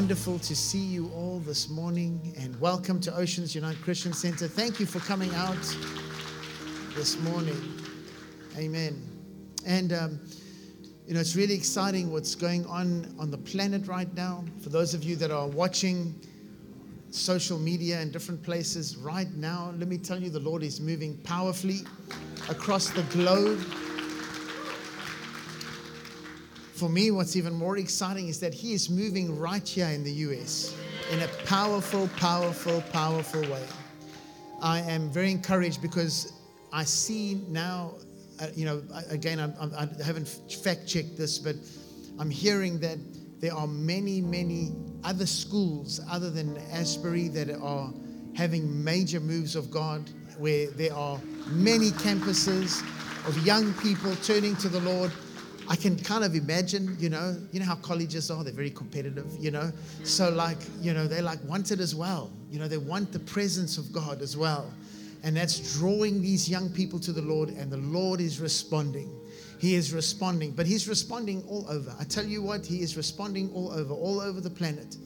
wonderful to see you all this morning and welcome to Oceans United Christian Center. Thank you for coming out this morning. Amen. And, um, you know, it's really exciting what's going on on the planet right now. For those of you that are watching social media and different places right now, let me tell you, the Lord is moving powerfully across the globe. For me, what's even more exciting is that He is moving right here in the US in a powerful, powerful, powerful way. I am very encouraged because I see now, uh, you know, again, I, I, I haven't fact checked this, but I'm hearing that there are many, many other schools other than Asbury that are having major moves of God, where there are many campuses of young people turning to the Lord. I can kind of imagine, you know, you know how colleges are, they're very competitive, you know. So like, you know, they like want it as well. You know, they want the presence of God as well. And that's drawing these young people to the Lord, and the Lord is responding. He is responding, but He's responding all over. I tell you what, He is responding all over, all over the planet.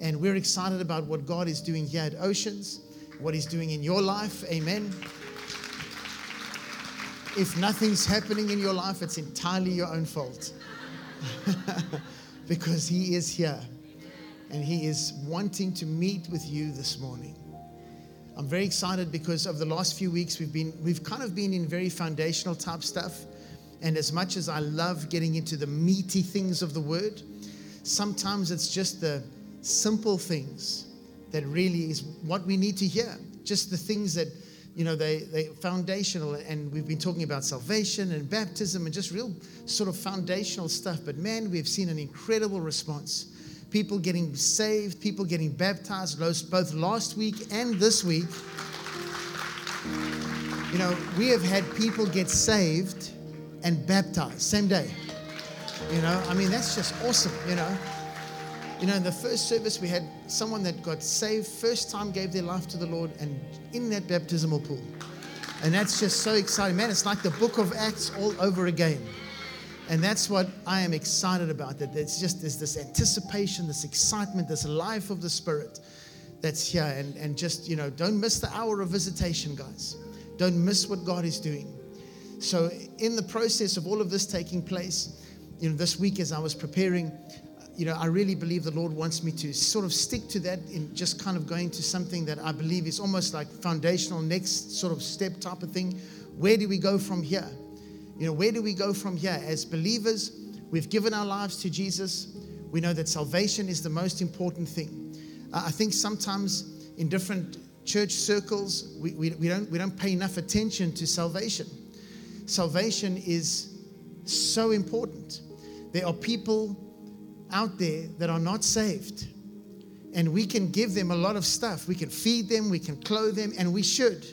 And we're excited about what God is doing here at Oceans, what He's doing in your life. Amen. If nothing's happening in your life, it's entirely your own fault. because He is here and He is wanting to meet with you this morning. I'm very excited because of the last few weeks we've been we've kind of been in very foundational type stuff. And as much as I love getting into the meaty things of the word, sometimes it's just the simple things that really is what we need to hear. Just the things that, you know, they, they foundational. And we've been talking about salvation and baptism and just real sort of foundational stuff. But man, we've seen an incredible response. People getting saved, people getting baptized, both last week and this week. You know, we have had people get saved and baptized same day. You know, I mean, that's just awesome, you know. You know, in the first service, we had someone that got saved, first time gave their life to the Lord, and in that baptismal pool. And that's just so exciting. Man, it's like the book of Acts all over again. And that's what I am excited about. That it's just there's this anticipation, this excitement, this life of the Spirit that's here. And, and just, you know, don't miss the hour of visitation, guys. Don't miss what God is doing. So, in the process of all of this taking place, you know, this week as I was preparing, you know, I really believe the Lord wants me to sort of stick to that in just kind of going to something that I believe is almost like foundational, next sort of step type of thing. Where do we go from here? You know, where do we go from here? As believers, we've given our lives to Jesus. We know that salvation is the most important thing. Uh, I think sometimes in different church circles, we, we, we, don't, we don't pay enough attention to salvation salvation is so important. There are people out there that are not saved, and we can give them a lot of stuff. We can feed them, we can clothe them, and we should.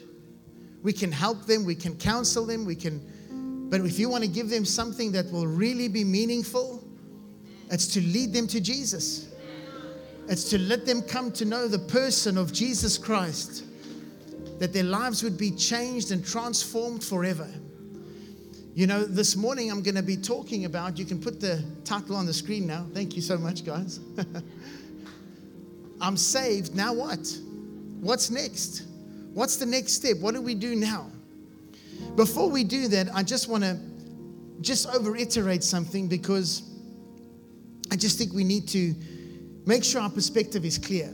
We can help them, we can counsel them, we can. But if you want to give them something that will really be meaningful, it's to lead them to Jesus. It's to let them come to know the person of Jesus Christ, that their lives would be changed and transformed forever. You know, this morning I'm going to be talking about, you can put the title on the screen now. Thank you so much, guys. I'm saved. Now what? What's next? What's the next step? What do we do now? Before we do that, I just want to just over iterate something because I just think we need to make sure our perspective is clear.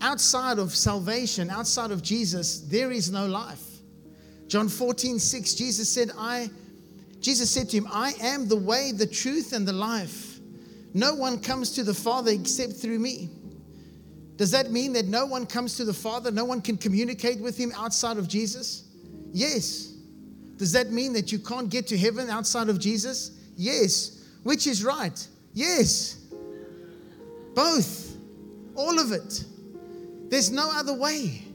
Outside of salvation, outside of Jesus, there is no life. John 14, 6, Jesus said, I, Jesus said to him, I am the way, the truth, and the life. No one comes to the Father except through me. Does that mean that no one comes to the Father? No one can communicate with him outside of Jesus? Yes. Does that mean that you can't get to heaven outside of Jesus? Yes. Which is right? Yes. Both. All of it. There's no other way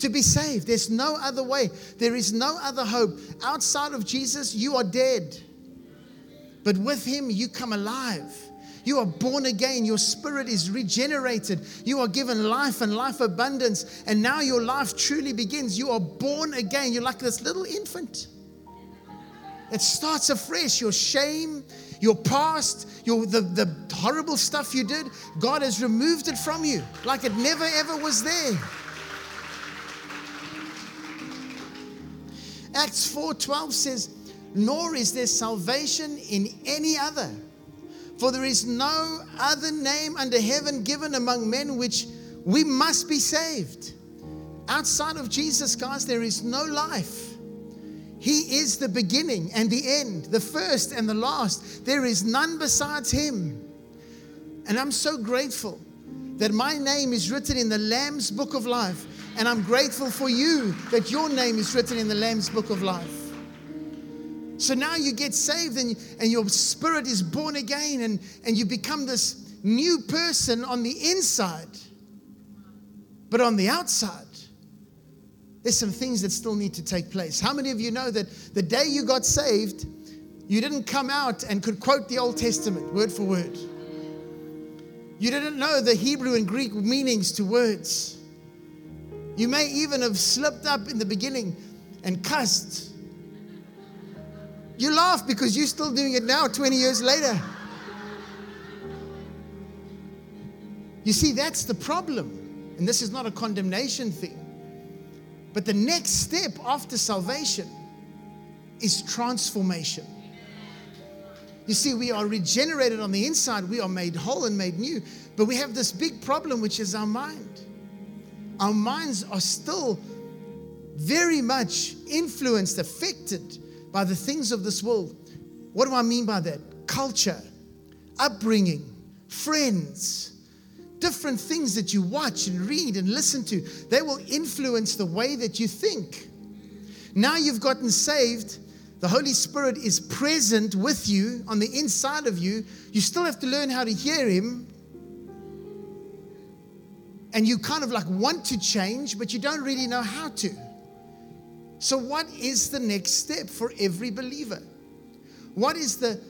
to be saved. There's no other way. There is no other hope. Outside of Jesus, you are dead. But with Him, you come alive. You are born again. Your spirit is regenerated. You are given life and life abundance. And now your life truly begins. You are born again. You're like this little infant. It starts afresh. Your shame your past, your, the, the horrible stuff you did, God has removed it from you like it never ever was there. Acts 4:12 says, "Nor is there salvation in any other, for there is no other name under heaven given among men which we must be saved." Outside of Jesus, guys, there is no life. He is the beginning and the end, the first and the last. There is none besides Him. And I'm so grateful that my name is written in the Lamb's book of life. And I'm grateful for you that your name is written in the Lamb's book of life. So now you get saved and, and your spirit is born again and, and you become this new person on the inside. But on the outside, there's some things that still need to take place. How many of you know that the day you got saved, you didn't come out and could quote the Old Testament word for word? You didn't know the Hebrew and Greek meanings to words. You may even have slipped up in the beginning and cussed. You laugh because you're still doing it now, 20 years later. You see, that's the problem. And this is not a condemnation thing. But the next step after salvation is transformation. You see, we are regenerated on the inside, we are made whole and made new, but we have this big problem, which is our mind. Our minds are still very much influenced, affected by the things of this world. What do I mean by that? Culture, upbringing, friends, different things that you watch and read and listen to, they will influence the way that you think. Now you've gotten saved, the Holy Spirit is present with you on the inside of you. You still have to learn how to hear Him. And you kind of like want to change, but you don't really know how to. So, what is the next step for every believer? What is the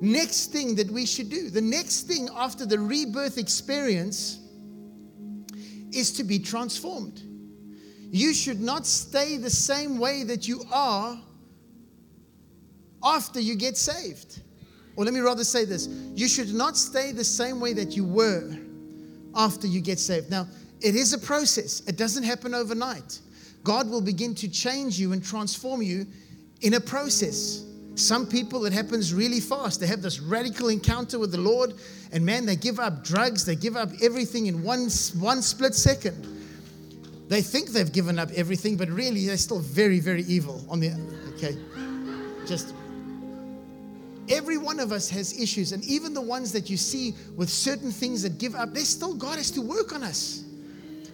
next thing that we should do. The next thing after the rebirth experience is to be transformed. You should not stay the same way that you are after you get saved. Or let me rather say this you should not stay the same way that you were after you get saved. Now, it is a process, it doesn't happen overnight. God will begin to change you and transform you in a process. Some people, it happens really fast. They have this radical encounter with the Lord, and man, they give up drugs, they give up everything in one, one split second. They think they've given up everything, but really they're still very, very evil on the okay. Just every one of us has issues, and even the ones that you see with certain things that give up, they still God has to work on us.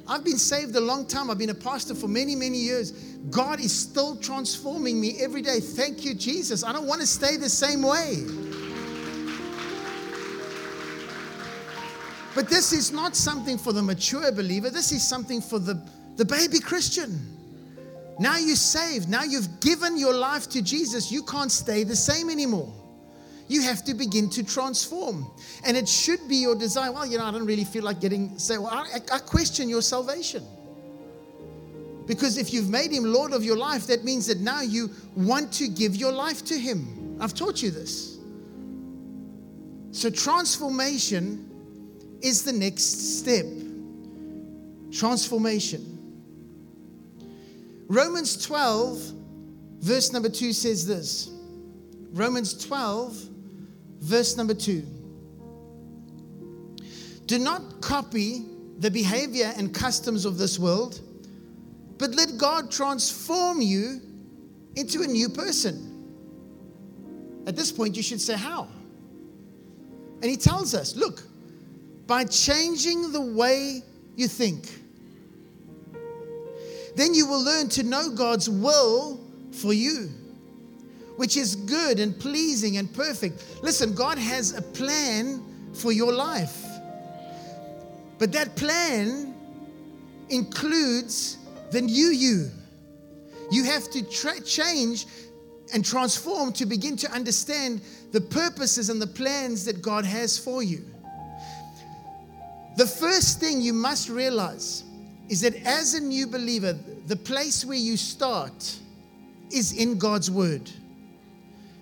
I've been saved a long time. I've been a pastor for many, many years. God is still transforming me every day. Thank you, Jesus. I don't want to stay the same way. But this is not something for the mature believer. This is something for the, the baby Christian. Now you're saved. Now you've given your life to Jesus. You can't stay the same anymore you have to begin to transform. And it should be your desire. Well, you know, I don't really feel like getting saved. Well, I, I question your salvation. Because if you've made him Lord of your life, that means that now you want to give your life to him. I've taught you this. So, transformation is the next step. Transformation. Romans 12, verse number 2 says this Romans 12, Verse number two Do not copy the behavior and customs of this world, but let God transform you into a new person. At this point, you should say, How? And he tells us, Look, by changing the way you think, then you will learn to know God's will for you which is good and pleasing and perfect. Listen, God has a plan for your life. But that plan includes the new you. You have to tra- change and transform to begin to understand the purposes and the plans that God has for you. The first thing you must realize is that as a new believer, the place where you start is in God's Word.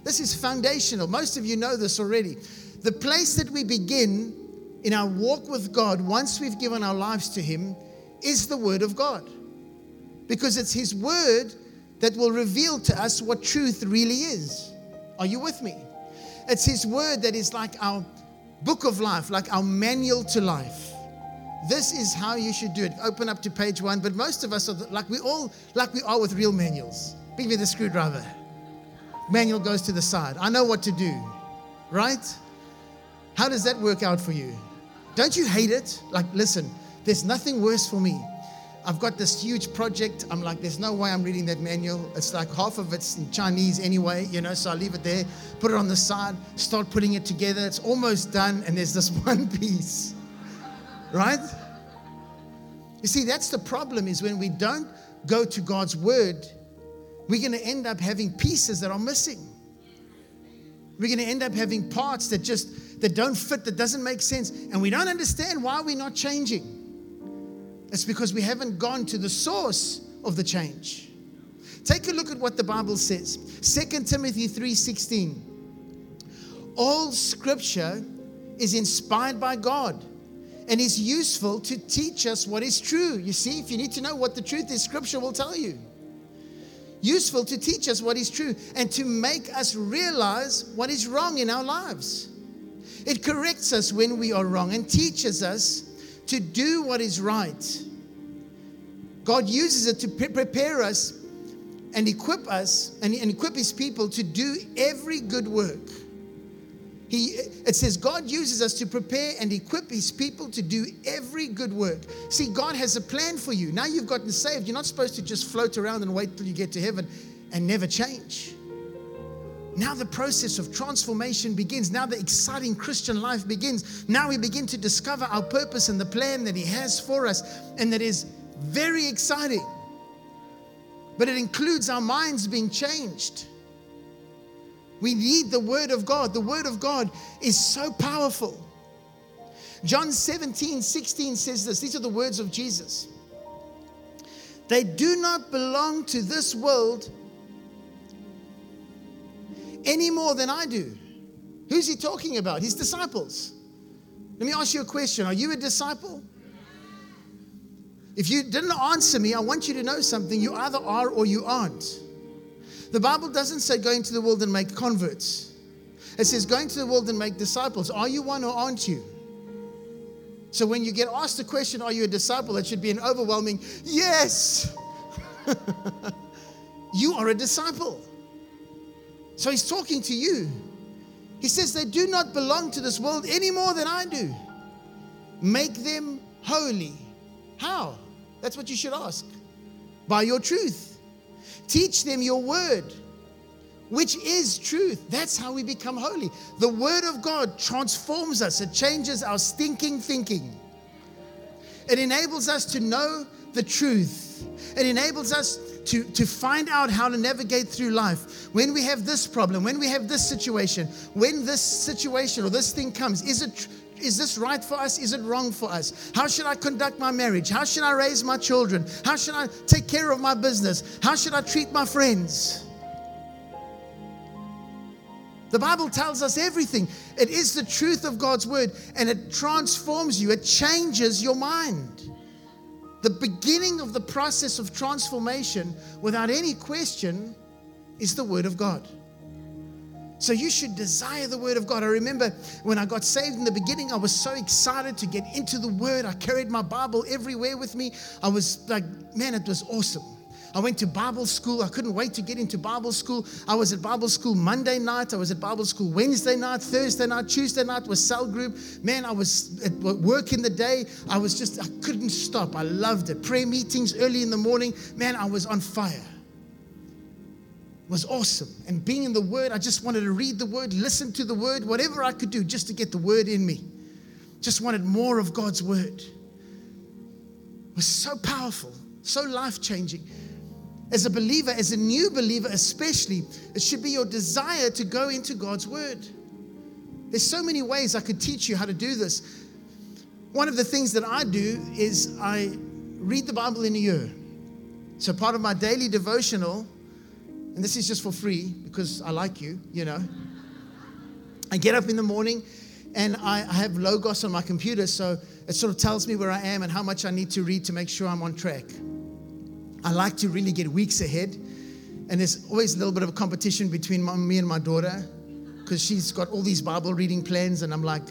This is foundational. Most of you know this already. The place that we begin in our walk with God, once we've given our lives to Him, is the Word of God. Because it's His Word that will reveal to us what truth really is. Are you with me? It's His Word that is like our book of life, like our manual to life. This is how you should do it. Open up to page one, but most of us are like we all like we are with real manuals. Give me the screwdriver. Manual goes to the side. I know what to do, right? How does that work out for you? Don't you hate it? Like, listen, there's nothing worse for me. I've got this huge project. I'm like, there's no way I'm reading that manual. It's like half of it's in Chinese anyway, you know, so I leave it there, put it on the side, start putting it together. It's almost done, and there's this one piece right? You see, that's the problem is when we don't go to God's word, we're going to end up having pieces that are missing. We're going to end up having parts that just that don't fit, that doesn't make sense, and we don't understand why we're not changing. It's because we haven't gone to the source of the change. Take a look at what the Bible says. 2 Timothy 3:16. All scripture is inspired by God and is useful to teach us what is true. You see, if you need to know what the truth is, Scripture will tell you. Useful to teach us what is true and to make us realize what is wrong in our lives. It corrects us when we are wrong and teaches us to do what is right. God uses it to prepare us and equip us and, equip His people to do every good work. He, it says God uses us to prepare and equip his people to do every good work. See, God has a plan for you. Now you've gotten saved. You're not supposed to just float around and wait till you get to heaven and never change. Now the process of transformation begins. Now the exciting Christian life begins. Now we begin to discover our purpose and the plan that He has for us, and that is very exciting. But it includes our minds being changed. We need the Word of God. The Word of God is so powerful. John 17, 16 says this. These are the words of Jesus. They do not belong to this world any more than I do. Who's he talking about? His disciples. Let me ask you a question Are you a disciple? If you didn't answer me, I want you to know something. You either are or you aren't. The Bible doesn't say go into the world and make converts. It says go into the world and make disciples. Are you one or aren't you? So when you get asked the question, are you a disciple? It should be an overwhelming yes. you are a disciple. So he's talking to you. He says they do not belong to this world any more than I do. Make them holy. How? That's what you should ask. By your truth. Teach them your word, which is truth. That's how we become holy. The word of God transforms us, it changes our stinking thinking. It enables us to know the truth. It enables us to, to find out how to navigate through life. When we have this problem, when we have this situation, when this situation or this thing comes, is it is this right for us? Is it wrong for us? How should I conduct my marriage? How should I raise my children? How should I take care of my business? How should I treat my friends? The Bible tells us everything. It is the truth of God's word and it transforms you, it changes your mind. The beginning of the process of transformation, without any question, is the word of God. So you should desire the word of God. I remember when I got saved in the beginning, I was so excited to get into the word. I carried my Bible everywhere with me. I was like, man, it was awesome. I went to Bible school. I couldn't wait to get into Bible school. I was at Bible school Monday night. I was at Bible school Wednesday night, Thursday night, Tuesday night was cell group. Man, I was at work in the day. I was just, I couldn't stop. I loved it. Prayer meetings early in the morning. Man, I was on fire was awesome. And being in the Word, I just wanted to read the Word, listen to the Word, whatever I could do just to get the Word in me. Just wanted more of God's Word. It was so powerful, so life changing. As a believer, as a new believer especially, it should be your desire to go into God's Word. There's so many ways I could teach you how to do this. One of the things that I do is I read the Bible in a year. So part of my daily devotional and this is just for free because I like you, you know. I get up in the morning and I, I have Logos on my computer, so it sort of tells me where I am and how much I need to read to make sure I'm on track. I like to really get weeks ahead, and there's always a little bit of a competition between my, me and my daughter because she's got all these Bible reading plans, and I'm like,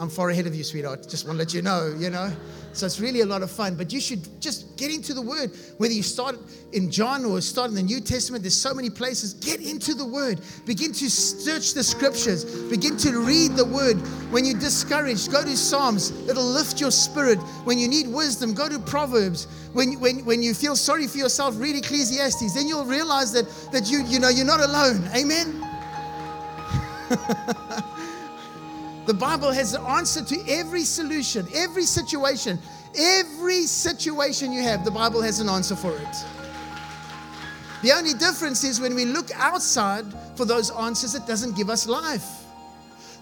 I'm far ahead of you, sweetheart. Just want to let you know, you know. So it's really a lot of fun. But you should just get into the Word. Whether you start in John or start in the New Testament, there's so many places. Get into the Word. Begin to search the Scriptures. Begin to read the Word. When you're discouraged, go to Psalms. It'll lift your spirit. When you need wisdom, go to Proverbs. When, when, when you feel sorry for yourself, read Ecclesiastes. Then you'll realize that, that you, you know, you're not alone. Amen? The Bible has the answer to every solution, every situation, every situation you have, the Bible has an answer for it. The only difference is when we look outside for those answers, it doesn't give us life.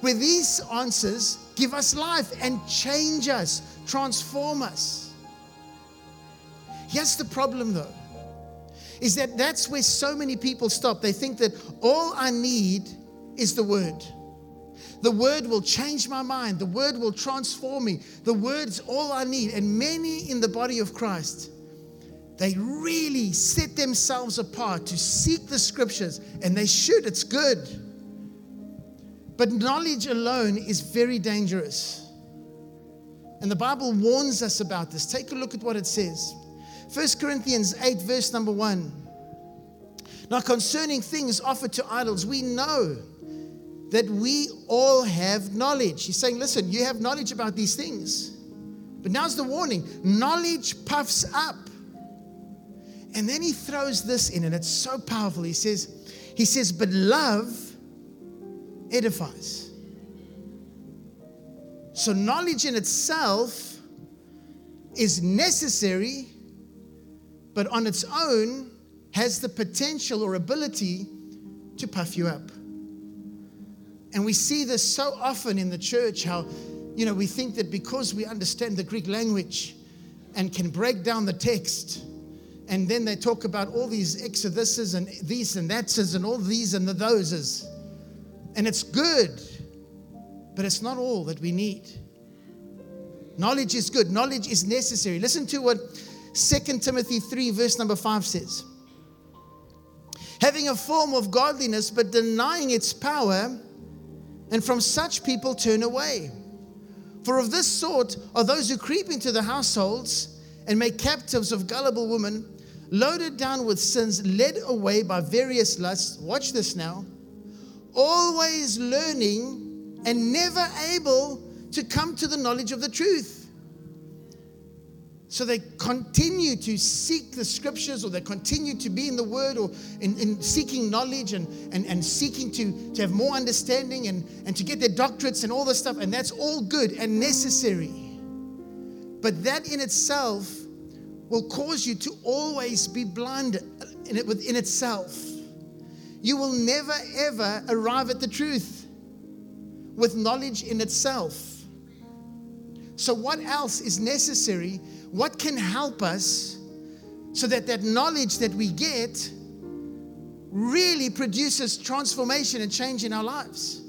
Where these answers give us life and change us, transform us. Here's the problem though is that that's where so many people stop. They think that all I need is the word. The word will change my mind. The word will transform me. The word's all I need. And many in the body of Christ, they really set themselves apart to seek the scriptures, and they should. It's good. But knowledge alone is very dangerous. And the Bible warns us about this. Take a look at what it says. 1 Corinthians 8, verse number 1. Now, concerning things offered to idols, we know that we all have knowledge. He's saying, listen, you have knowledge about these things. But now's the warning knowledge puffs up. And then he throws this in, and it's so powerful. He says, he says, but love edifies. So knowledge in itself is necessary, but on its own has the potential or ability to puff you up. And we see this so often in the church how, you know, we think that because we understand the Greek language and can break down the text, and then they talk about all these exodus and these and that's and all these and the thoses. And it's good, but it's not all that we need. Knowledge is good, knowledge is necessary. Listen to what 2 Timothy 3, verse number 5 says. Having a form of godliness, but denying its power, and from such people turn away. For of this sort are those who creep into the households and make captives of gullible women, loaded down with sins, led away by various lusts. Watch this now. Always learning and never able to come to the knowledge of the truth. So they continue to seek the scriptures or they continue to be in the word or in, in, seeking knowledge and, and, and seeking to, to have more understanding and, and to get their doctorates and all this stuff. And that's all good and necessary. But that in itself will cause you to always be blind in it within itself. You will never ever arrive at the truth with knowledge in itself. So, what else is necessary what can help us so that that knowledge that we get really produces transformation and change in our lives.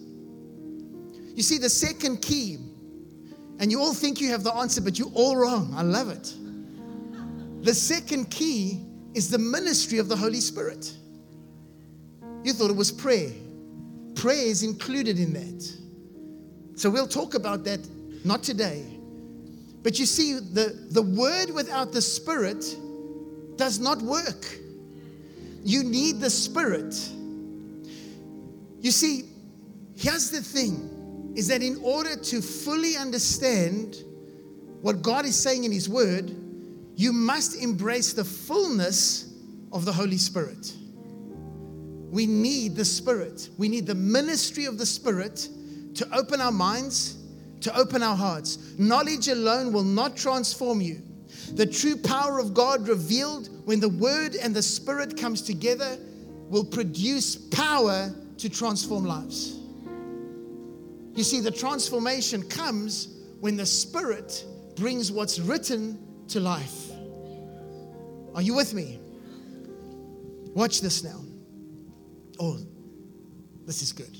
You see, the second key, and you all think you have the answer, but you're all wrong. I love it. The second key is the ministry of the Holy Spirit. You thought it was prayer. Prayer is included in that. So we'll talk about that not today. But you see, the, the word without the spirit does not work. You need the spirit. You see, here's the thing is that in order to fully understand what God is saying in His Word, you must embrace the fullness of the Holy Spirit. We need the Spirit. We need the ministry of the Spirit to open our minds to open our hearts. Knowledge alone will not transform you. The true power of God revealed when the word and the spirit comes together will produce power to transform lives. You see the transformation comes when the spirit brings what's written to life. Are you with me? Watch this now. Oh, this is good.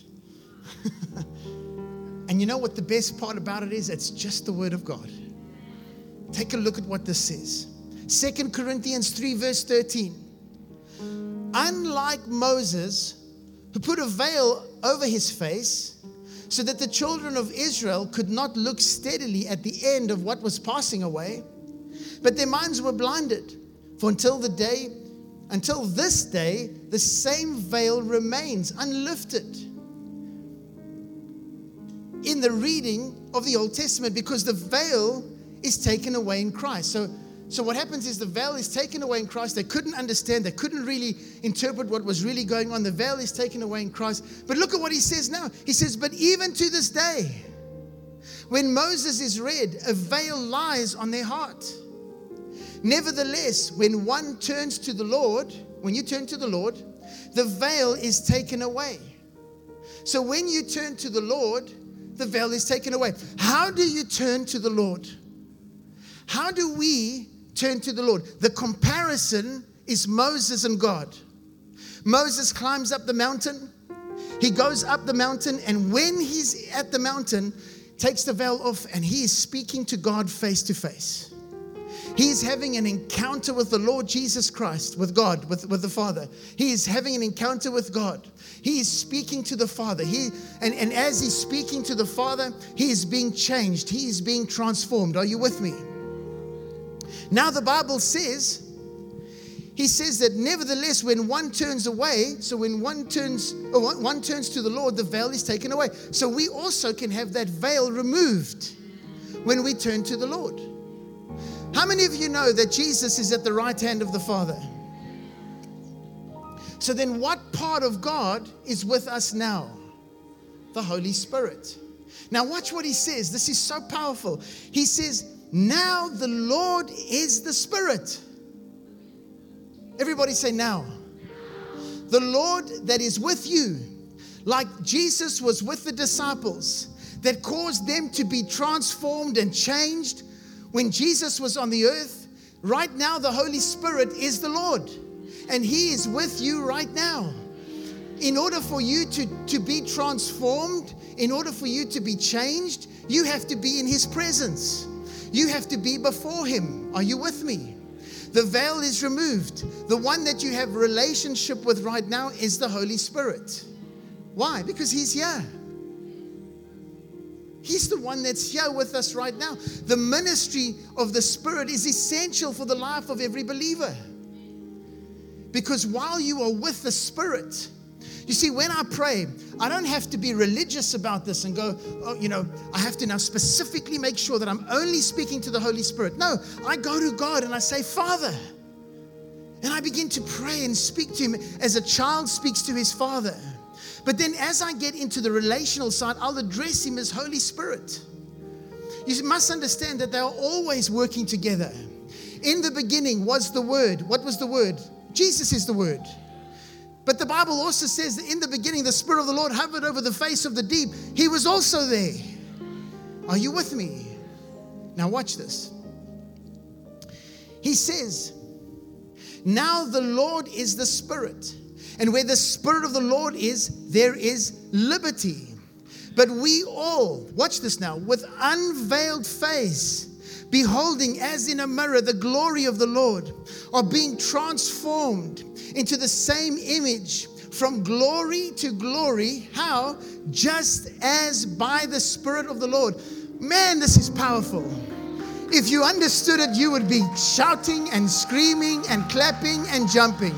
and you know what the best part about it is? It's just the word of God. Take a look at what this says. Second Corinthians 3, verse 13. Unlike Moses, who put a veil over his face so that the children of Israel could not look steadily at the end of what was passing away, but their minds were blinded. For until the day, until this day, the same veil remains unlifted in the reading of the Old Testament because the veil is taken away in Christ. So, so what happens is the veil is taken away in Christ. They couldn't understand, they couldn't really interpret what was really going on. The veil is taken away in Christ. But look at what he says now. He says, But even to this day, when Moses is read, a veil lies on their heart. Nevertheless, when one turns to the Lord, when you turn to the Lord, the veil is taken away. So when you turn to the Lord, the veil is taken away. How do you turn to the Lord? How do we turn to the Lord? The comparison is Moses and God. Moses climbs up the mountain. He goes up the mountain, and when he's at the mountain, takes the veil off and he is speaking to God face to face. He is having an encounter with the Lord Jesus Christ, with God, with, with the Father. He is having an encounter with God. He is speaking to the Father. He, and, and as he's speaking to the Father, he is being changed. He is being transformed. Are you with me? Now, the Bible says, he says that nevertheless, when one turns away, so when one turns, oh, one turns to the Lord, the veil is taken away. So we also can have that veil removed when we turn to the Lord. How many of you know that Jesus is at the right hand of the Father? So then, what part of God is with us now? The Holy Spirit. Now, watch what he says. This is so powerful. He says, Now the Lord is the Spirit. Everybody say, Now. The Lord that is with you, like Jesus was with the disciples, that caused them to be transformed and changed when Jesus was on the earth, right now the Holy Spirit is the Lord. And He is with you right now. In order for you to, to be transformed, in order for you to be changed, you have to be in His presence. You have to be before Him. Are you with me? The veil is removed. The one that you have relationship with right now is the Holy Spirit. Why? Because He's here. He's the one that's here with us right now. The ministry of the Spirit is essential for the life of every believer. Because while you are with the Spirit, you see, when I pray, I don't have to be religious about this and go, oh, you know, I have to now specifically make sure that I'm only speaking to the Holy Spirit. No, I go to God and I say, Father. And I begin to pray and speak to Him as a child speaks to his father. But then as I get into the relational side, I'll address him as Holy Spirit. You must understand that they are always working together. In the beginning was the Word. What was the Word? Jesus is the Word. But the Bible also says that in the beginning, the Spirit of the Lord hovered over the face of the deep. He was also there. Are you with me? Now, watch this. He says, Now the Lord is the Spirit. And where the Spirit of the Lord is, there is liberty. But we all, watch this now, with unveiled face, beholding as in a mirror the glory of the Lord, are being transformed into the same image from glory to glory. How? Just as by the Spirit of the Lord. Man, this is powerful. If you understood it, you would be shouting and screaming and clapping and jumping.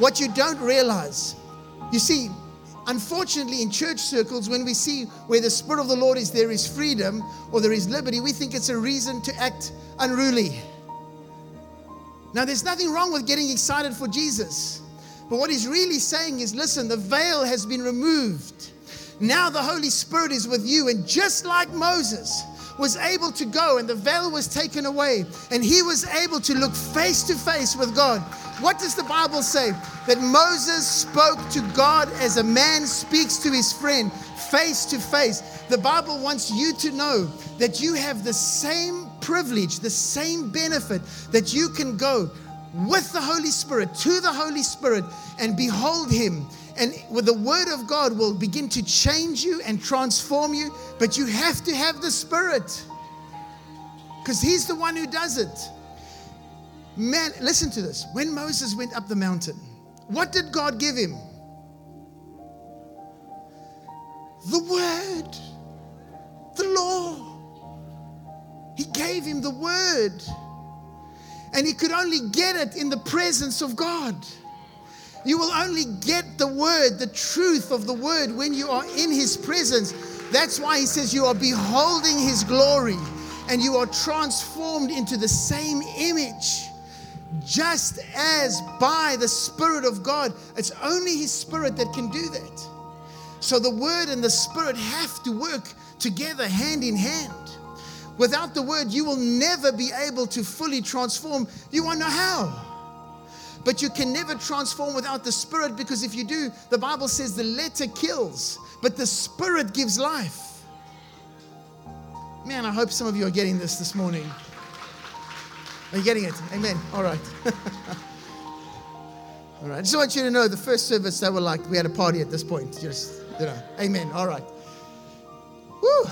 What you don't realize, you see, unfortunately, in church circles, when we see where the Spirit of the Lord is, there is freedom or there is liberty, we think it's a reason to act unruly. Now, there's nothing wrong with getting excited for Jesus. But what he's really saying is listen, the veil has been removed. Now the Holy Spirit is with you. And just like Moses was able to go and the veil was taken away, and he was able to look face to face with God, what does the Bible say? That Moses spoke to God as a man speaks to his friend face to face. The Bible wants you to know that you have the same privilege, the same benefit that you can go with the Holy Spirit, to the Holy Spirit, and behold Him. And with the Word of God will begin to change you and transform you, but you have to have the Spirit because He's the one who does it. Man, listen to this. When Moses went up the mountain, what did God give him? The Word, the law. He gave him the Word. And he could only get it in the presence of God. You will only get the Word, the truth of the Word, when you are in His presence. That's why He says you are beholding His glory and you are transformed into the same image just as by the Spirit of God. It's only His Spirit that can do that. So the Word and the Spirit have to work together hand in hand. Without the Word, you will never be able to fully transform. You won't know how. But you can never transform without the Spirit because if you do, the Bible says the letter kills, but the Spirit gives life. Man, I hope some of you are getting this this morning. Are you getting it? Amen. All right. All right. I just want you to know the first service, they were like, we had a party at this point. Just, you know, amen. All right. Woo.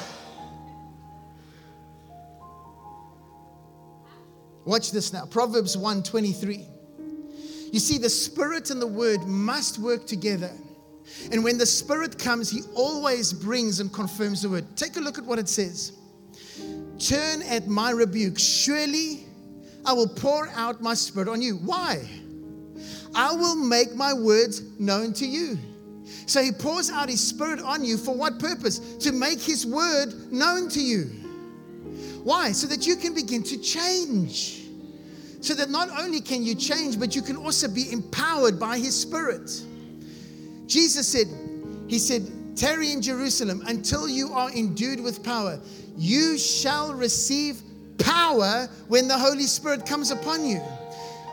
Watch this now. Proverbs 123. You see, the Spirit and the Word must work together. And when the Spirit comes, He always brings and confirms the Word. Take a look at what it says Turn at my rebuke. Surely I will pour out my spirit on you. Why? I will make my words known to you. So he pours out his spirit on you for what purpose? To make his word known to you. Why? So that you can begin to change. So that not only can you change, but you can also be empowered by his spirit. Jesus said, He said, tarry in Jerusalem until you are endued with power. You shall receive power when the Holy Spirit comes upon you.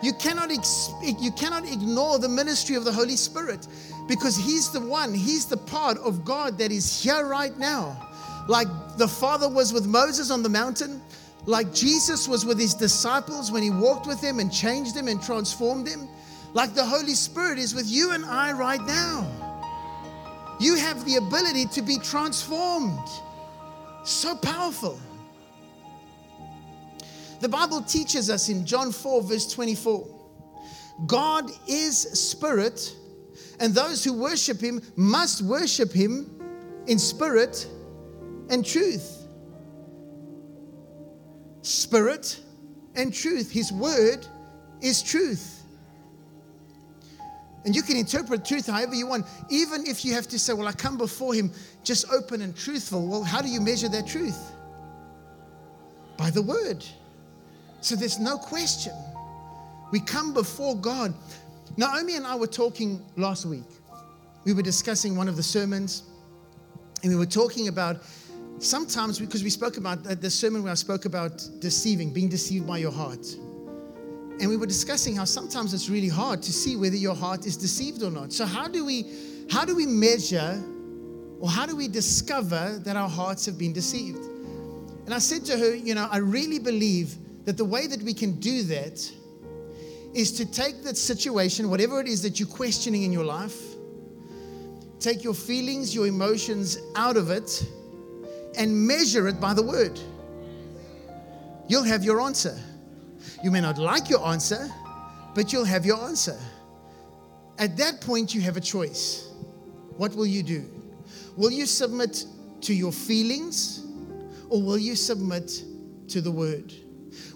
You cannot, ex- you cannot ignore the ministry of the Holy Spirit because He's the one, He's the part of God that is here right now. Like the Father was with Moses on the mountain, like Jesus was with His disciples when He walked with them and changed them and transformed them, like the Holy Spirit is with you and I right now. You have the ability to be transformed. So powerful. The Bible teaches us in John 4, verse 24 God is spirit, and those who worship him must worship him in spirit and truth. Spirit and truth. His word is truth. And you can interpret truth however you want, even if you have to say, Well, I come before him just open and truthful. Well, how do you measure that truth? By the word. So there's no question. We come before God. Naomi and I were talking last week. We were discussing one of the sermons, and we were talking about sometimes because we spoke about the sermon where I spoke about deceiving, being deceived by your heart. And we were discussing how sometimes it's really hard to see whether your heart is deceived or not. So how do we how do we measure or how do we discover that our hearts have been deceived? And I said to her, you know, I really believe that the way that we can do that is to take that situation, whatever it is that you're questioning in your life, take your feelings, your emotions out of it, and measure it by the word. You'll have your answer. You may not like your answer, but you'll have your answer. At that point, you have a choice. What will you do? Will you submit to your feelings or will you submit to the word?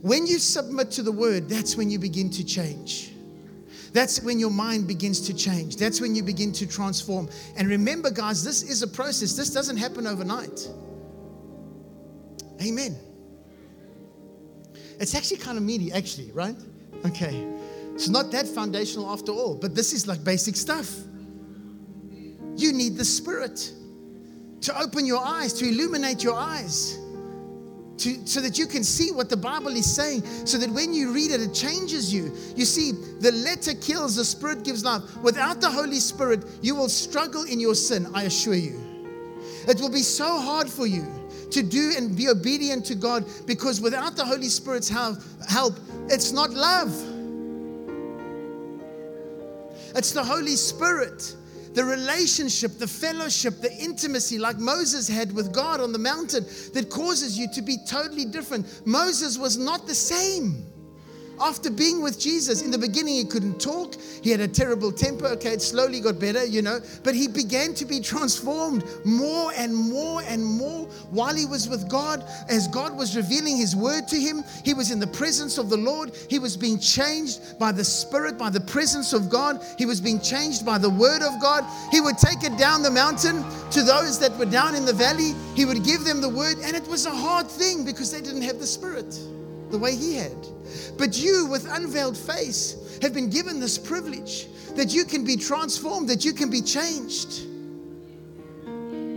When you submit to the word, that's when you begin to change. That's when your mind begins to change. That's when you begin to transform. And remember, guys, this is a process. This doesn't happen overnight. Amen. It's actually kind of meaty, actually, right? Okay. It's not that foundational after all, but this is like basic stuff. You need the Spirit to open your eyes, to illuminate your eyes to, so that you can see what the Bible is saying, so that when you read it, it changes you. You see, the letter kills, the Spirit gives life. Without the Holy Spirit, you will struggle in your sin, I assure you. It will be so hard for you to do and be obedient to God because without the Holy Spirit's help, it's not love. It's the Holy Spirit, the relationship, the fellowship, the intimacy, like Moses had with God on the mountain, that causes you to be totally different. Moses was not the same after being with Jesus, in the beginning, he couldn't talk. He had a terrible temper. Okay, it slowly got better, you know. But he began to be transformed more and more and more while he was with God. As God was revealing his word to him, he was in the presence of the Lord. He was being changed by the Spirit, by the presence of God. He was being changed by the word of God. He would take it down the mountain to those that were down in the valley. He would give them the word. And it was a hard thing because they didn't have the Spirit the way he had. But you, with unveiled face, have been given this privilege that you can be transformed, that you can be changed.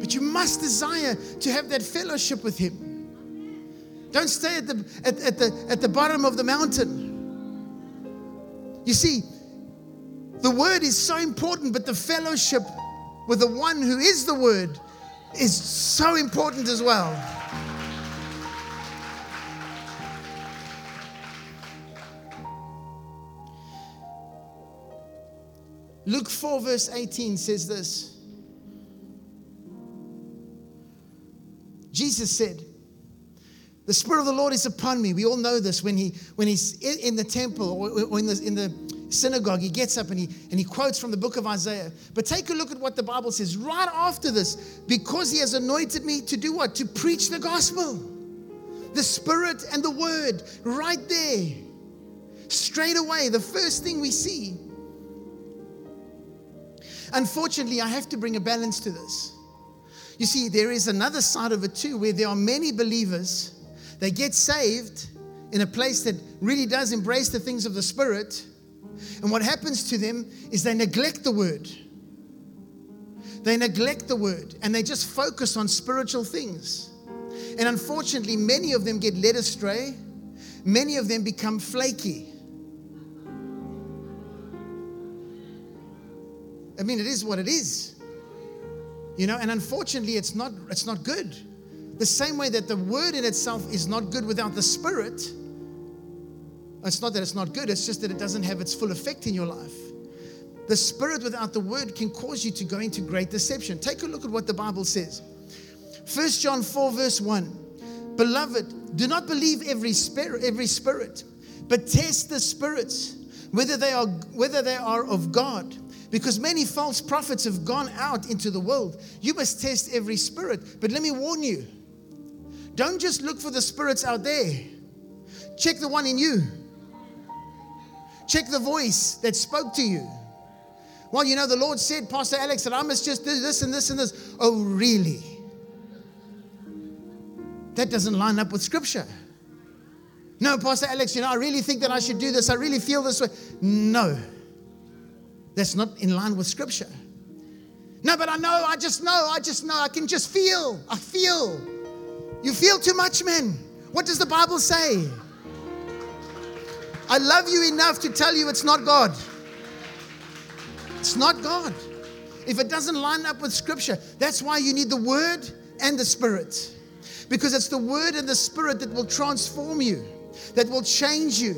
But you must desire to have that fellowship with him. Don't stay at the, at, at, the, at the bottom of the mountain. You see, the word is so important, but the fellowship with the one who is the word is so important as well. Luke 4, verse 18 says this Jesus said, The Spirit of the Lord is upon me. We all know this when, he, when he's in, the temple or in the, in the synagogue, he gets up and he, and he quotes from the book of Isaiah. But take a look at what the Bible says right after this because he has anointed me to do what? To preach the gospel. The Spirit and the Word right there. Straight away, the first thing we see Unfortunately, I have to bring a balance to this. You see, there is another side of it too, where there are many believers, they get saved in a place that really does embrace the things of the Spirit. And what happens to them is they neglect the word. They neglect the word and they just focus on spiritual things. And unfortunately, many of them get led astray. Many of them become flaky. I mean, it is what it is. You know, and unfortunately, it's not, it's not good. The same way that the word in itself is not good without the spirit. It's not that it's not good, it's just that it doesn't have its full effect in your life. The spirit without the word can cause you to go into great deception. Take a look at what the Bible says. 1 John 4, verse 1. Beloved, do not believe every spirit, every spirit, but test the spirits, whether they are whether they are of God because many false prophets have gone out into the world. You must test every spirit. But let me warn you don't just look for the spirits out there, check the one in you. Check the voice that spoke to you. Well, you know, the Lord said, Pastor Alex, that I must just do this and this and this. Oh, really? That doesn't line up with Scripture. No, Pastor Alex, you know, I really think that I should do this. I really feel this way. No. That's not in line with scripture. No, but I know, I just know, I just know, I can just feel. I feel. You feel too much, man. What does the Bible say? I love you enough to tell you it's not God. It's not God. If it doesn't line up with scripture, that's why you need the word and the spirit. Because it's the word and the spirit that will transform you, that will change you,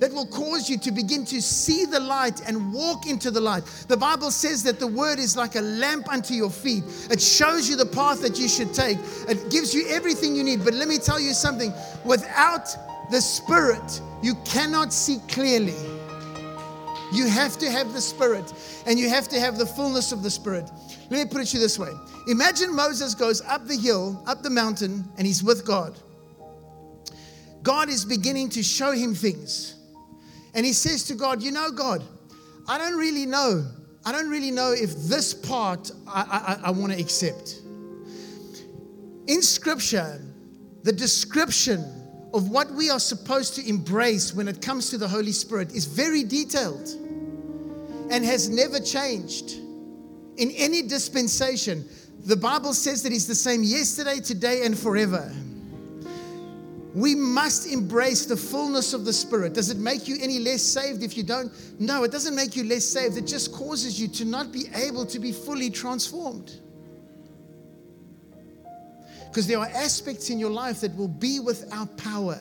that will cause you to begin to see the light and walk into the light. The Bible says that the word is like a lamp unto your feet, it shows you the path that you should take, it gives you everything you need. But let me tell you something without the Spirit, you cannot see clearly. You have to have the Spirit and you have to have the fullness of the Spirit. Let me put it to you this way Imagine Moses goes up the hill, up the mountain, and he's with God. God is beginning to show him things. And he says to God, You know, God, I don't really know. I don't really know if this part I, I, I want to accept. In scripture, the description of what we are supposed to embrace when it comes to the Holy Spirit is very detailed and has never changed in any dispensation. The Bible says that He's the same yesterday, today, and forever. We must embrace the fullness of the Spirit. Does it make you any less saved if you don't? No, it doesn't make you less saved. It just causes you to not be able to be fully transformed. Because there are aspects in your life that will be without power.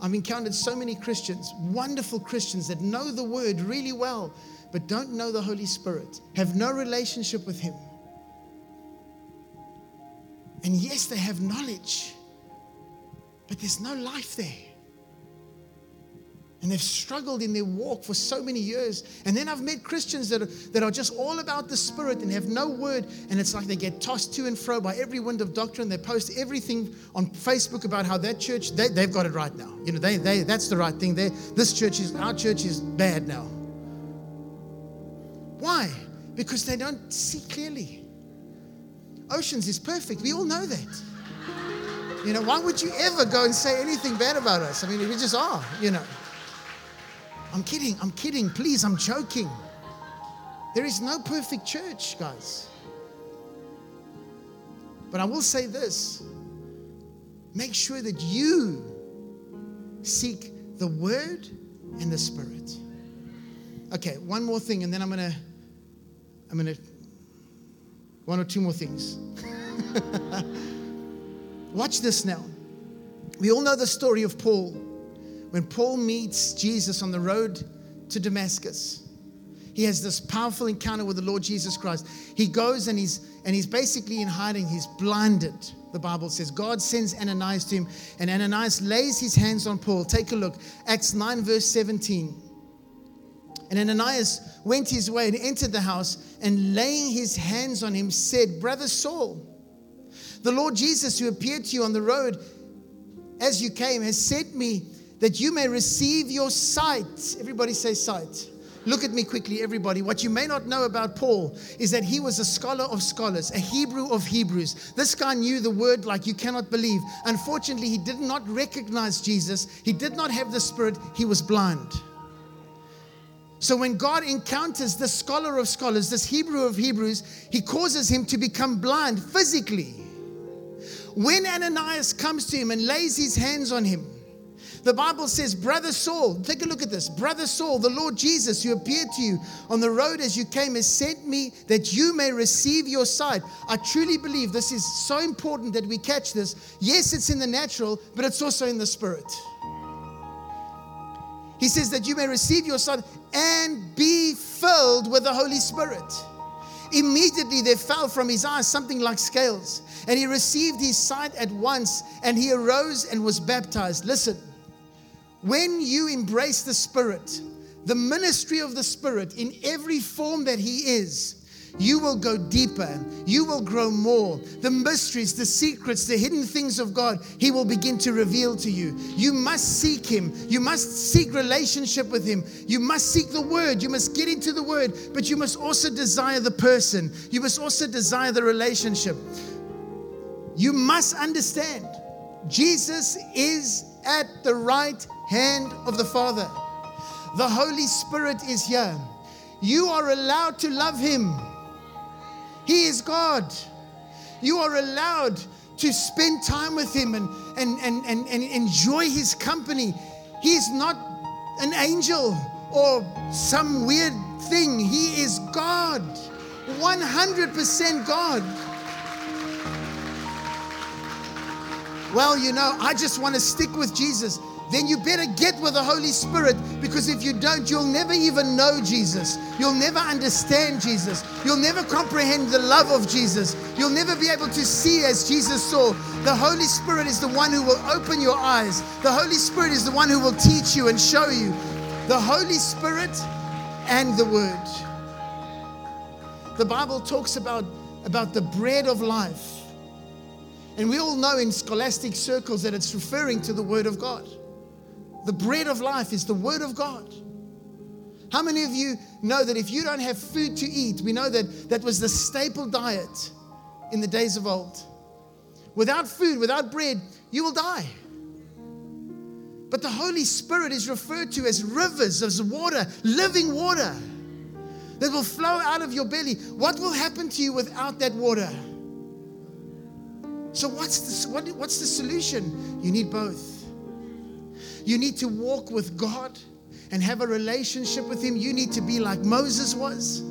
I've encountered so many Christians, wonderful Christians that know the word really well, but don't know the Holy Spirit, have no relationship with Him. And yes, they have knowledge, but there's no life there. And they've struggled in their walk for so many years. And then I've met Christians that are, that are just all about the Spirit and have no word. And it's like they get tossed to and fro by every wind of doctrine. They post everything on Facebook about how that church, they, they've got it right now. You know, they, they, that's the right thing. They, this church is, our church is bad now. Why? Because they don't see clearly. Oceans is perfect. We all know that. You know, why would you ever go and say anything bad about us? I mean, we just are, you know. I'm kidding, I'm kidding. Please, I'm joking. There is no perfect church, guys. But I will say this make sure that you seek the word and the spirit. Okay, one more thing, and then I'm gonna, I'm gonna, one or two more things. Watch this now. We all know the story of Paul when Paul meets Jesus on the road to Damascus. He has this powerful encounter with the Lord Jesus Christ. He goes and he's and he's basically in hiding. He's blinded. The Bible says God sends Ananias to him, and Ananias lays his hands on Paul. Take a look, Acts 9, verse 17. And Ananias went his way and entered the house, and laying his hands on him, said, Brother Saul, the Lord Jesus, who appeared to you on the road as you came, has sent me that you may receive your sight. Everybody say sight. Look at me quickly, everybody. What you may not know about Paul is that he was a scholar of scholars, a Hebrew of Hebrews. This guy knew the word like you cannot believe. Unfortunately, he did not recognize Jesus, he did not have the Spirit, he was blind. So when God encounters this scholar of scholars, this Hebrew of Hebrews, he causes him to become blind physically. When Ananias comes to him and lays his hands on him, the Bible says, Brother Saul, take a look at this. Brother Saul, the Lord Jesus, who appeared to you on the road as you came, has sent me that you may receive your sight. I truly believe this is so important that we catch this. Yes, it's in the natural, but it's also in the spirit. He says that you may receive your sight and be filled with the Holy Spirit. Immediately there fell from his eyes something like scales, and he received his sight at once, and he arose and was baptized. Listen, when you embrace the Spirit, the ministry of the Spirit in every form that He is, you will go deeper. You will grow more. The mysteries, the secrets, the hidden things of God, He will begin to reveal to you. You must seek Him. You must seek relationship with Him. You must seek the Word. You must get into the Word, but you must also desire the person. You must also desire the relationship. You must understand Jesus is at the right hand of the Father. The Holy Spirit is here. You are allowed to love Him. He is God. You are allowed to spend time with Him and, and, and, and, and enjoy His company. He is not an angel or some weird thing. He is God, 100% God. Well, you know, I just want to stick with Jesus then you better get with the Holy Spirit because if you don't, you'll never even know Jesus. You'll never understand Jesus. You'll never comprehend the love of Jesus. You'll never be able to see as Jesus saw. The Holy Spirit is the one who will open your eyes, the Holy Spirit is the one who will teach you and show you. The Holy Spirit and the Word. The Bible talks about, about the bread of life. And we all know in scholastic circles that it's referring to the Word of God. The bread of life is the Word of God. How many of you know that if you don't have food to eat, we know that that was the staple diet in the days of old? Without food, without bread, you will die. But the Holy Spirit is referred to as rivers of water, living water that will flow out of your belly. What will happen to you without that water? So, what's the, what, what's the solution? You need both. You need to walk with God and have a relationship with Him. You need to be like Moses was.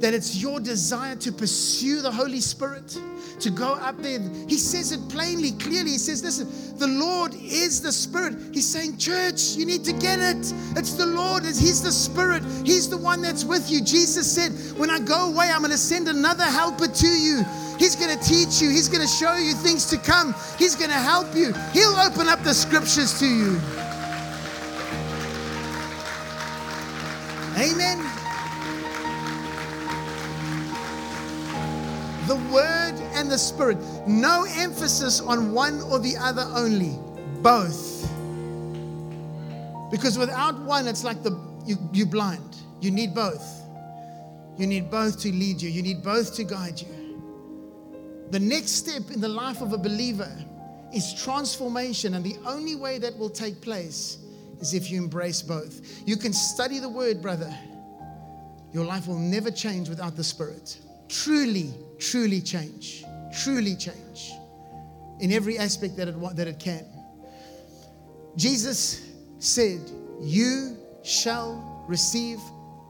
that it's your desire to pursue the Holy Spirit, to go up there. He says it plainly, clearly. He says, Listen, the Lord is the Spirit. He's saying, Church, you need to get it. It's the Lord, He's the Spirit. He's the one that's with you. Jesus said, When I go away, I'm going to send another helper to you. He's going to teach you, He's going to show you things to come, He's going to help you. He'll open up the scriptures to you. Amen. The Word and the Spirit. No emphasis on one or the other only, both. Because without one, it's like the you, you're blind. You need both. You need both to lead you, you need both to guide you. The next step in the life of a believer is transformation, and the only way that will take place is if you embrace both. You can study the word, brother. Your life will never change without the Spirit. Truly, truly change. Truly change in every aspect that it, that it can. Jesus said, You shall receive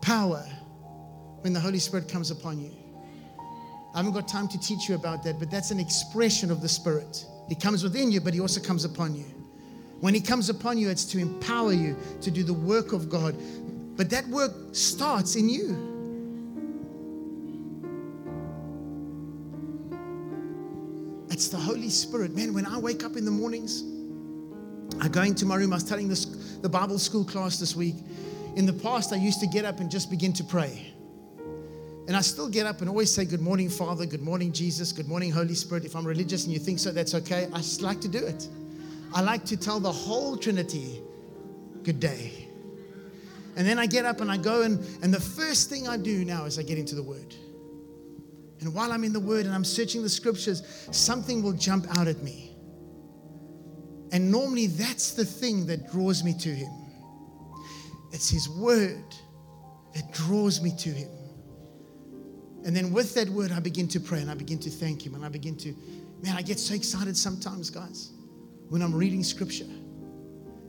power when the Holy Spirit comes upon you. I haven't got time to teach you about that, but that's an expression of the Spirit. He comes within you, but He also comes upon you. When He comes upon you, it's to empower you to do the work of God. But that work starts in you. It's the Holy Spirit. Man, when I wake up in the mornings, I go into my room. I was telling this, the Bible school class this week. In the past, I used to get up and just begin to pray. And I still get up and always say, Good morning, Father. Good morning, Jesus. Good morning, Holy Spirit. If I'm religious and you think so, that's okay. I just like to do it. I like to tell the whole Trinity, good day. And then I get up and I go, and, and the first thing I do now is I get into the Word. And while I'm in the Word and I'm searching the scriptures, something will jump out at me. And normally that's the thing that draws me to Him. It's His Word that draws me to Him. And then with that Word, I begin to pray and I begin to thank Him and I begin to, man, I get so excited sometimes, guys when I'm reading scripture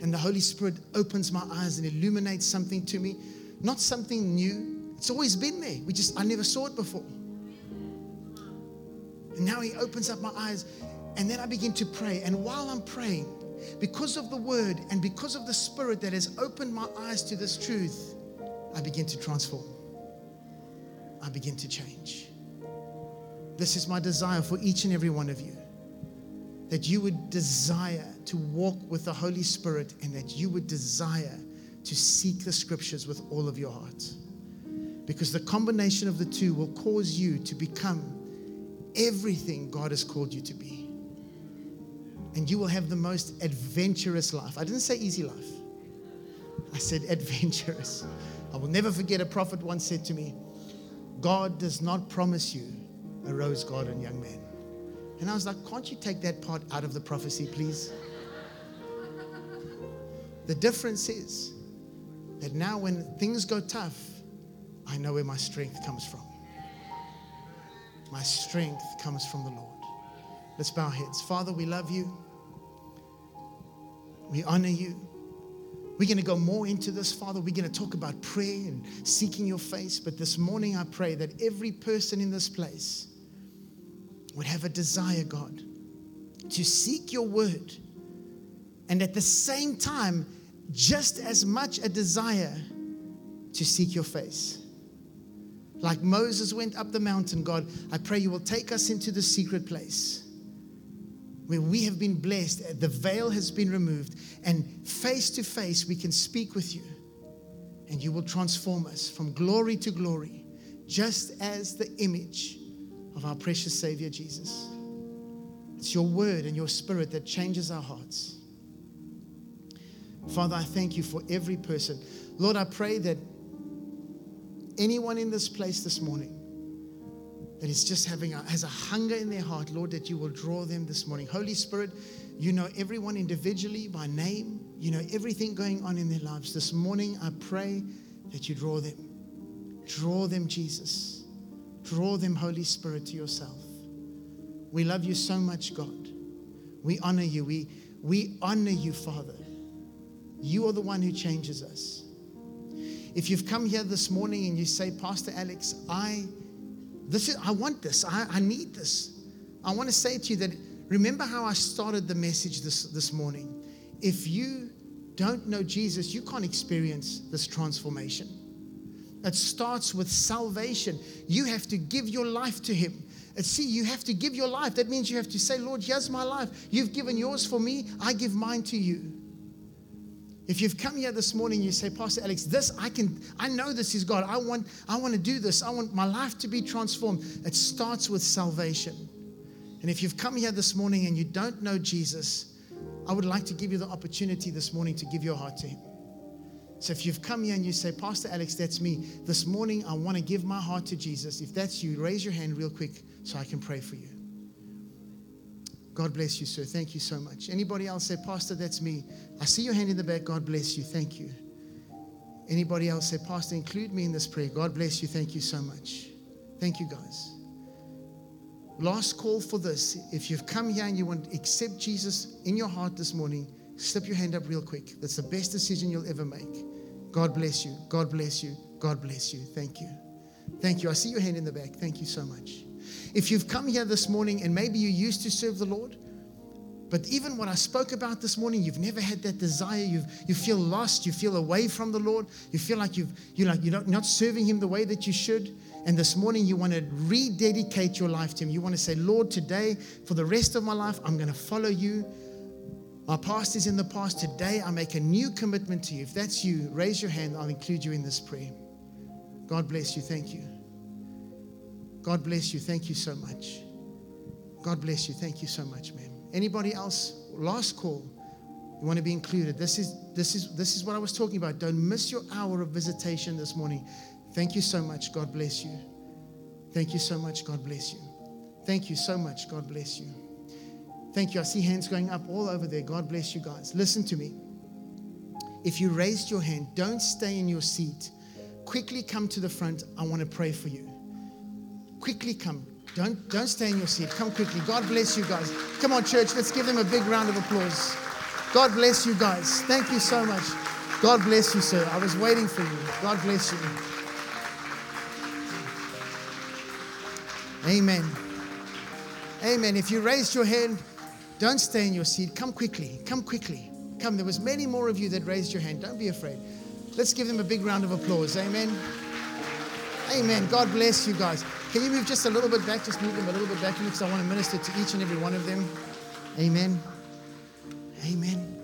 and the Holy Spirit opens my eyes and illuminates something to me, not something new. It's always been there. We just I never saw it before. And now he opens up my eyes and then I begin to pray. And while I'm praying, because of the word and because of the spirit that has opened my eyes to this truth, I begin to transform. I begin to change. This is my desire for each and every one of you that you would desire to walk with the Holy Spirit and that you would desire to seek the scriptures with all of your heart. Because the combination of the two will cause you to become everything God has called you to be. And you will have the most adventurous life. I didn't say easy life, I said adventurous. I will never forget a prophet once said to me, God does not promise you a rose garden, young man. And I was like, can't you take that part out of the prophecy, please? The difference is that now when things go tough, I know where my strength comes from. My strength comes from the Lord. Let's bow our heads. Father, we love you. We honor you. We're going to go more into this, Father. We're going to talk about prayer and seeking your face. But this morning, I pray that every person in this place would have a desire, God, to seek your word. And at the same time, just as much a desire to seek your face. Like Moses went up the mountain, God, I pray you will take us into the secret place where we have been blessed, the veil has been removed, and face to face we can speak with you, and you will transform us from glory to glory, just as the image of our precious Savior Jesus. It's your word and your spirit that changes our hearts. Father, I thank you for every person. Lord, I pray that anyone in this place this morning that is just having a, has a hunger in their heart, Lord, that you will draw them this morning. Holy Spirit, you know everyone individually by name. You know everything going on in their lives. This morning, I pray that you draw them. Draw them, Jesus. Draw them, Holy Spirit, to yourself. We love you so much, God. We honor you. We, we honor you, Father. You are the one who changes us. If you've come here this morning and you say, Pastor Alex, I this is I want this. I, I need this. I want to say to you that remember how I started the message this, this morning. If you don't know Jesus, you can't experience this transformation. It starts with salvation. You have to give your life to Him. See, you have to give your life. That means you have to say, Lord, here's my life. You've given yours for me. I give mine to you. If you've come here this morning, you say, Pastor Alex, this I can, I know this is God. I want, I want to do this. I want my life to be transformed. It starts with salvation. And if you've come here this morning and you don't know Jesus, I would like to give you the opportunity this morning to give your heart to Him. So if you've come here and you say, Pastor Alex, that's me. This morning, I want to give my heart to Jesus. If that's you, raise your hand real quick so I can pray for you. God bless you, sir. Thank you so much. Anybody else say, Pastor, that's me. I see your hand in the back. God bless you. Thank you. Anybody else say, Pastor, include me in this prayer. God bless you. Thank you so much. Thank you, guys. Last call for this. If you've come here and you want to accept Jesus in your heart this morning, slip your hand up real quick. That's the best decision you'll ever make. God bless you. God bless you. God bless you. Thank you. Thank you. I see your hand in the back. Thank you so much. If you've come here this morning and maybe you used to serve the Lord, but even what I spoke about this morning, you've never had that desire. You you feel lost. You feel away from the Lord. You feel like you've you like you're not, not serving Him the way that you should. And this morning you want to rededicate your life to Him. You want to say, Lord, today for the rest of my life, I'm going to follow You. My past is in the past. Today I make a new commitment to You. If that's you, raise your hand. I'll include you in this prayer. God bless you. Thank you. God bless you. Thank you so much. God bless you. Thank you so much, ma'am. Anybody else? Last call. You want to be included. This is this is this is what I was talking about. Don't miss your hour of visitation this morning. Thank you so much. God bless you. Thank you so much. God bless you. Thank you so much. God bless you. Thank you. I see hands going up all over there. God bless you guys. Listen to me. If you raised your hand, don't stay in your seat. Quickly come to the front. I want to pray for you. Quickly come. Don't, don't stay in your seat. Come quickly. God bless you guys. Come on, church. Let's give them a big round of applause. God bless you guys. Thank you so much. God bless you, sir. I was waiting for you. God bless you. Amen. Amen. If you raised your hand, don't stay in your seat. Come quickly. Come quickly. Come. There was many more of you that raised your hand. Don't be afraid. Let's give them a big round of applause. Amen. Amen. God bless you guys. Can you move just a little bit back? Just move them a little bit back because I want to minister to each and every one of them. Amen. Amen.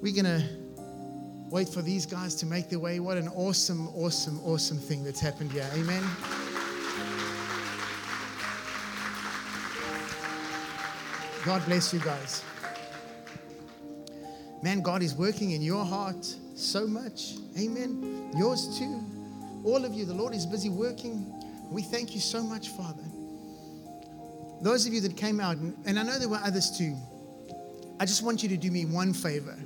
We're going to wait for these guys to make their way. What an awesome, awesome, awesome thing that's happened here. Amen. God bless you guys. Man, God is working in your heart so much. Amen. Yours too. All of you, the Lord is busy working we thank you so much, Father. Those of you that came out, and I know there were others too, I just want you to do me one favor.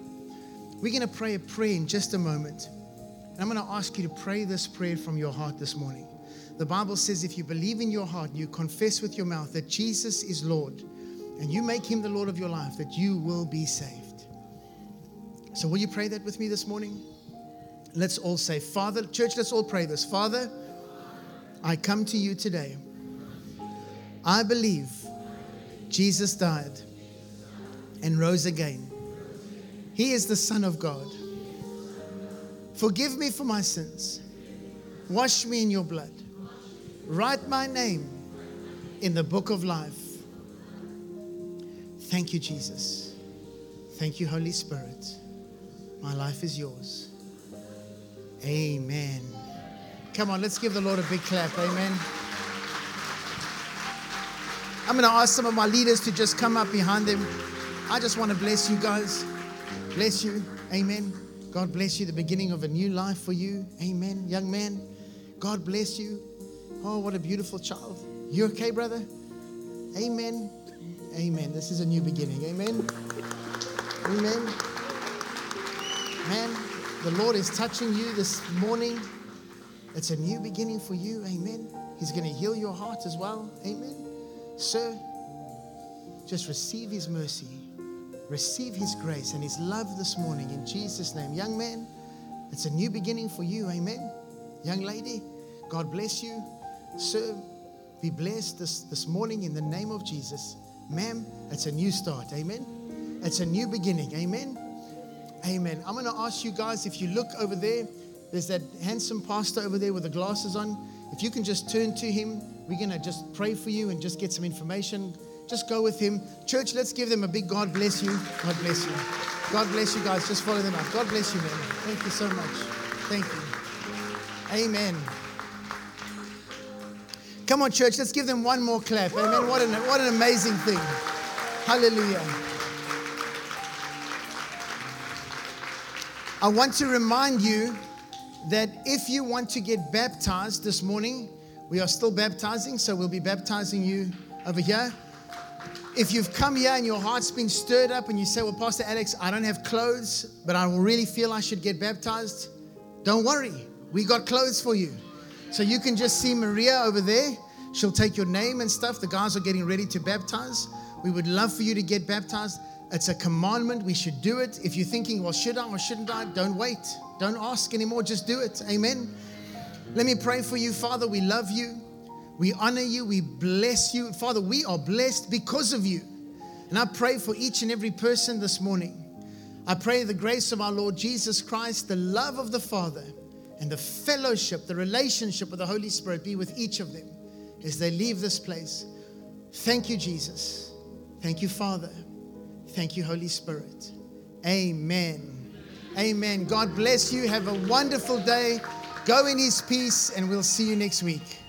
We're going to pray a prayer in just a moment. And I'm going to ask you to pray this prayer from your heart this morning. The Bible says if you believe in your heart, and you confess with your mouth that Jesus is Lord, and you make him the Lord of your life, that you will be saved. So, will you pray that with me this morning? Let's all say, Father, church, let's all pray this. Father, I come to you today. I believe Jesus died and rose again. He is the Son of God. Forgive me for my sins. Wash me in your blood. Write my name in the book of life. Thank you, Jesus. Thank you, Holy Spirit. My life is yours. Amen. Come on, let's give the Lord a big clap. Amen. I'm going to ask some of my leaders to just come up behind them. I just want to bless you guys. Bless you. Amen. God bless you. The beginning of a new life for you. Amen. Young man, God bless you. Oh, what a beautiful child. You okay, brother? Amen. Amen. This is a new beginning. Amen. Amen. Man, the Lord is touching you this morning. It's a new beginning for you. Amen. He's going to heal your heart as well. Amen. Sir, just receive His mercy, receive His grace and His love this morning in Jesus' name. Young man, It's a new beginning for you. Amen. Young lady, God bless you. Sir, be blessed this, this morning in the name of Jesus. Ma'am, it's a new start. Amen. It's a new beginning. Amen. Amen. I'm going to ask you guys if you look over there, there's that handsome pastor over there with the glasses on. If you can just turn to him, we're going to just pray for you and just get some information. Just go with him. Church, let's give them a big God bless you. God bless you. God bless you guys. Just follow them up. God bless you, man. Thank you so much. Thank you. Amen. Come on, church, let's give them one more clap. Amen. What an, what an amazing thing. Hallelujah. I want to remind you that if you want to get baptized this morning, we are still baptizing, so we'll be baptizing you over here. If you've come here and your heart's been stirred up and you say, Well, Pastor Alex, I don't have clothes, but I really feel I should get baptized, don't worry. We got clothes for you. So you can just see Maria over there. She'll take your name and stuff. The guys are getting ready to baptize. We would love for you to get baptized. It's a commandment. We should do it. If you're thinking, well, should I or shouldn't I? Don't wait. Don't ask anymore. Just do it. Amen. Let me pray for you, Father. We love you. We honor you. We bless you. Father, we are blessed because of you. And I pray for each and every person this morning. I pray the grace of our Lord Jesus Christ, the love of the Father, and the fellowship, the relationship with the Holy Spirit be with each of them as they leave this place. Thank you, Jesus. Thank you, Father. Thank you, Holy Spirit. Amen. Amen. God bless you. Have a wonderful day. Go in His peace, and we'll see you next week.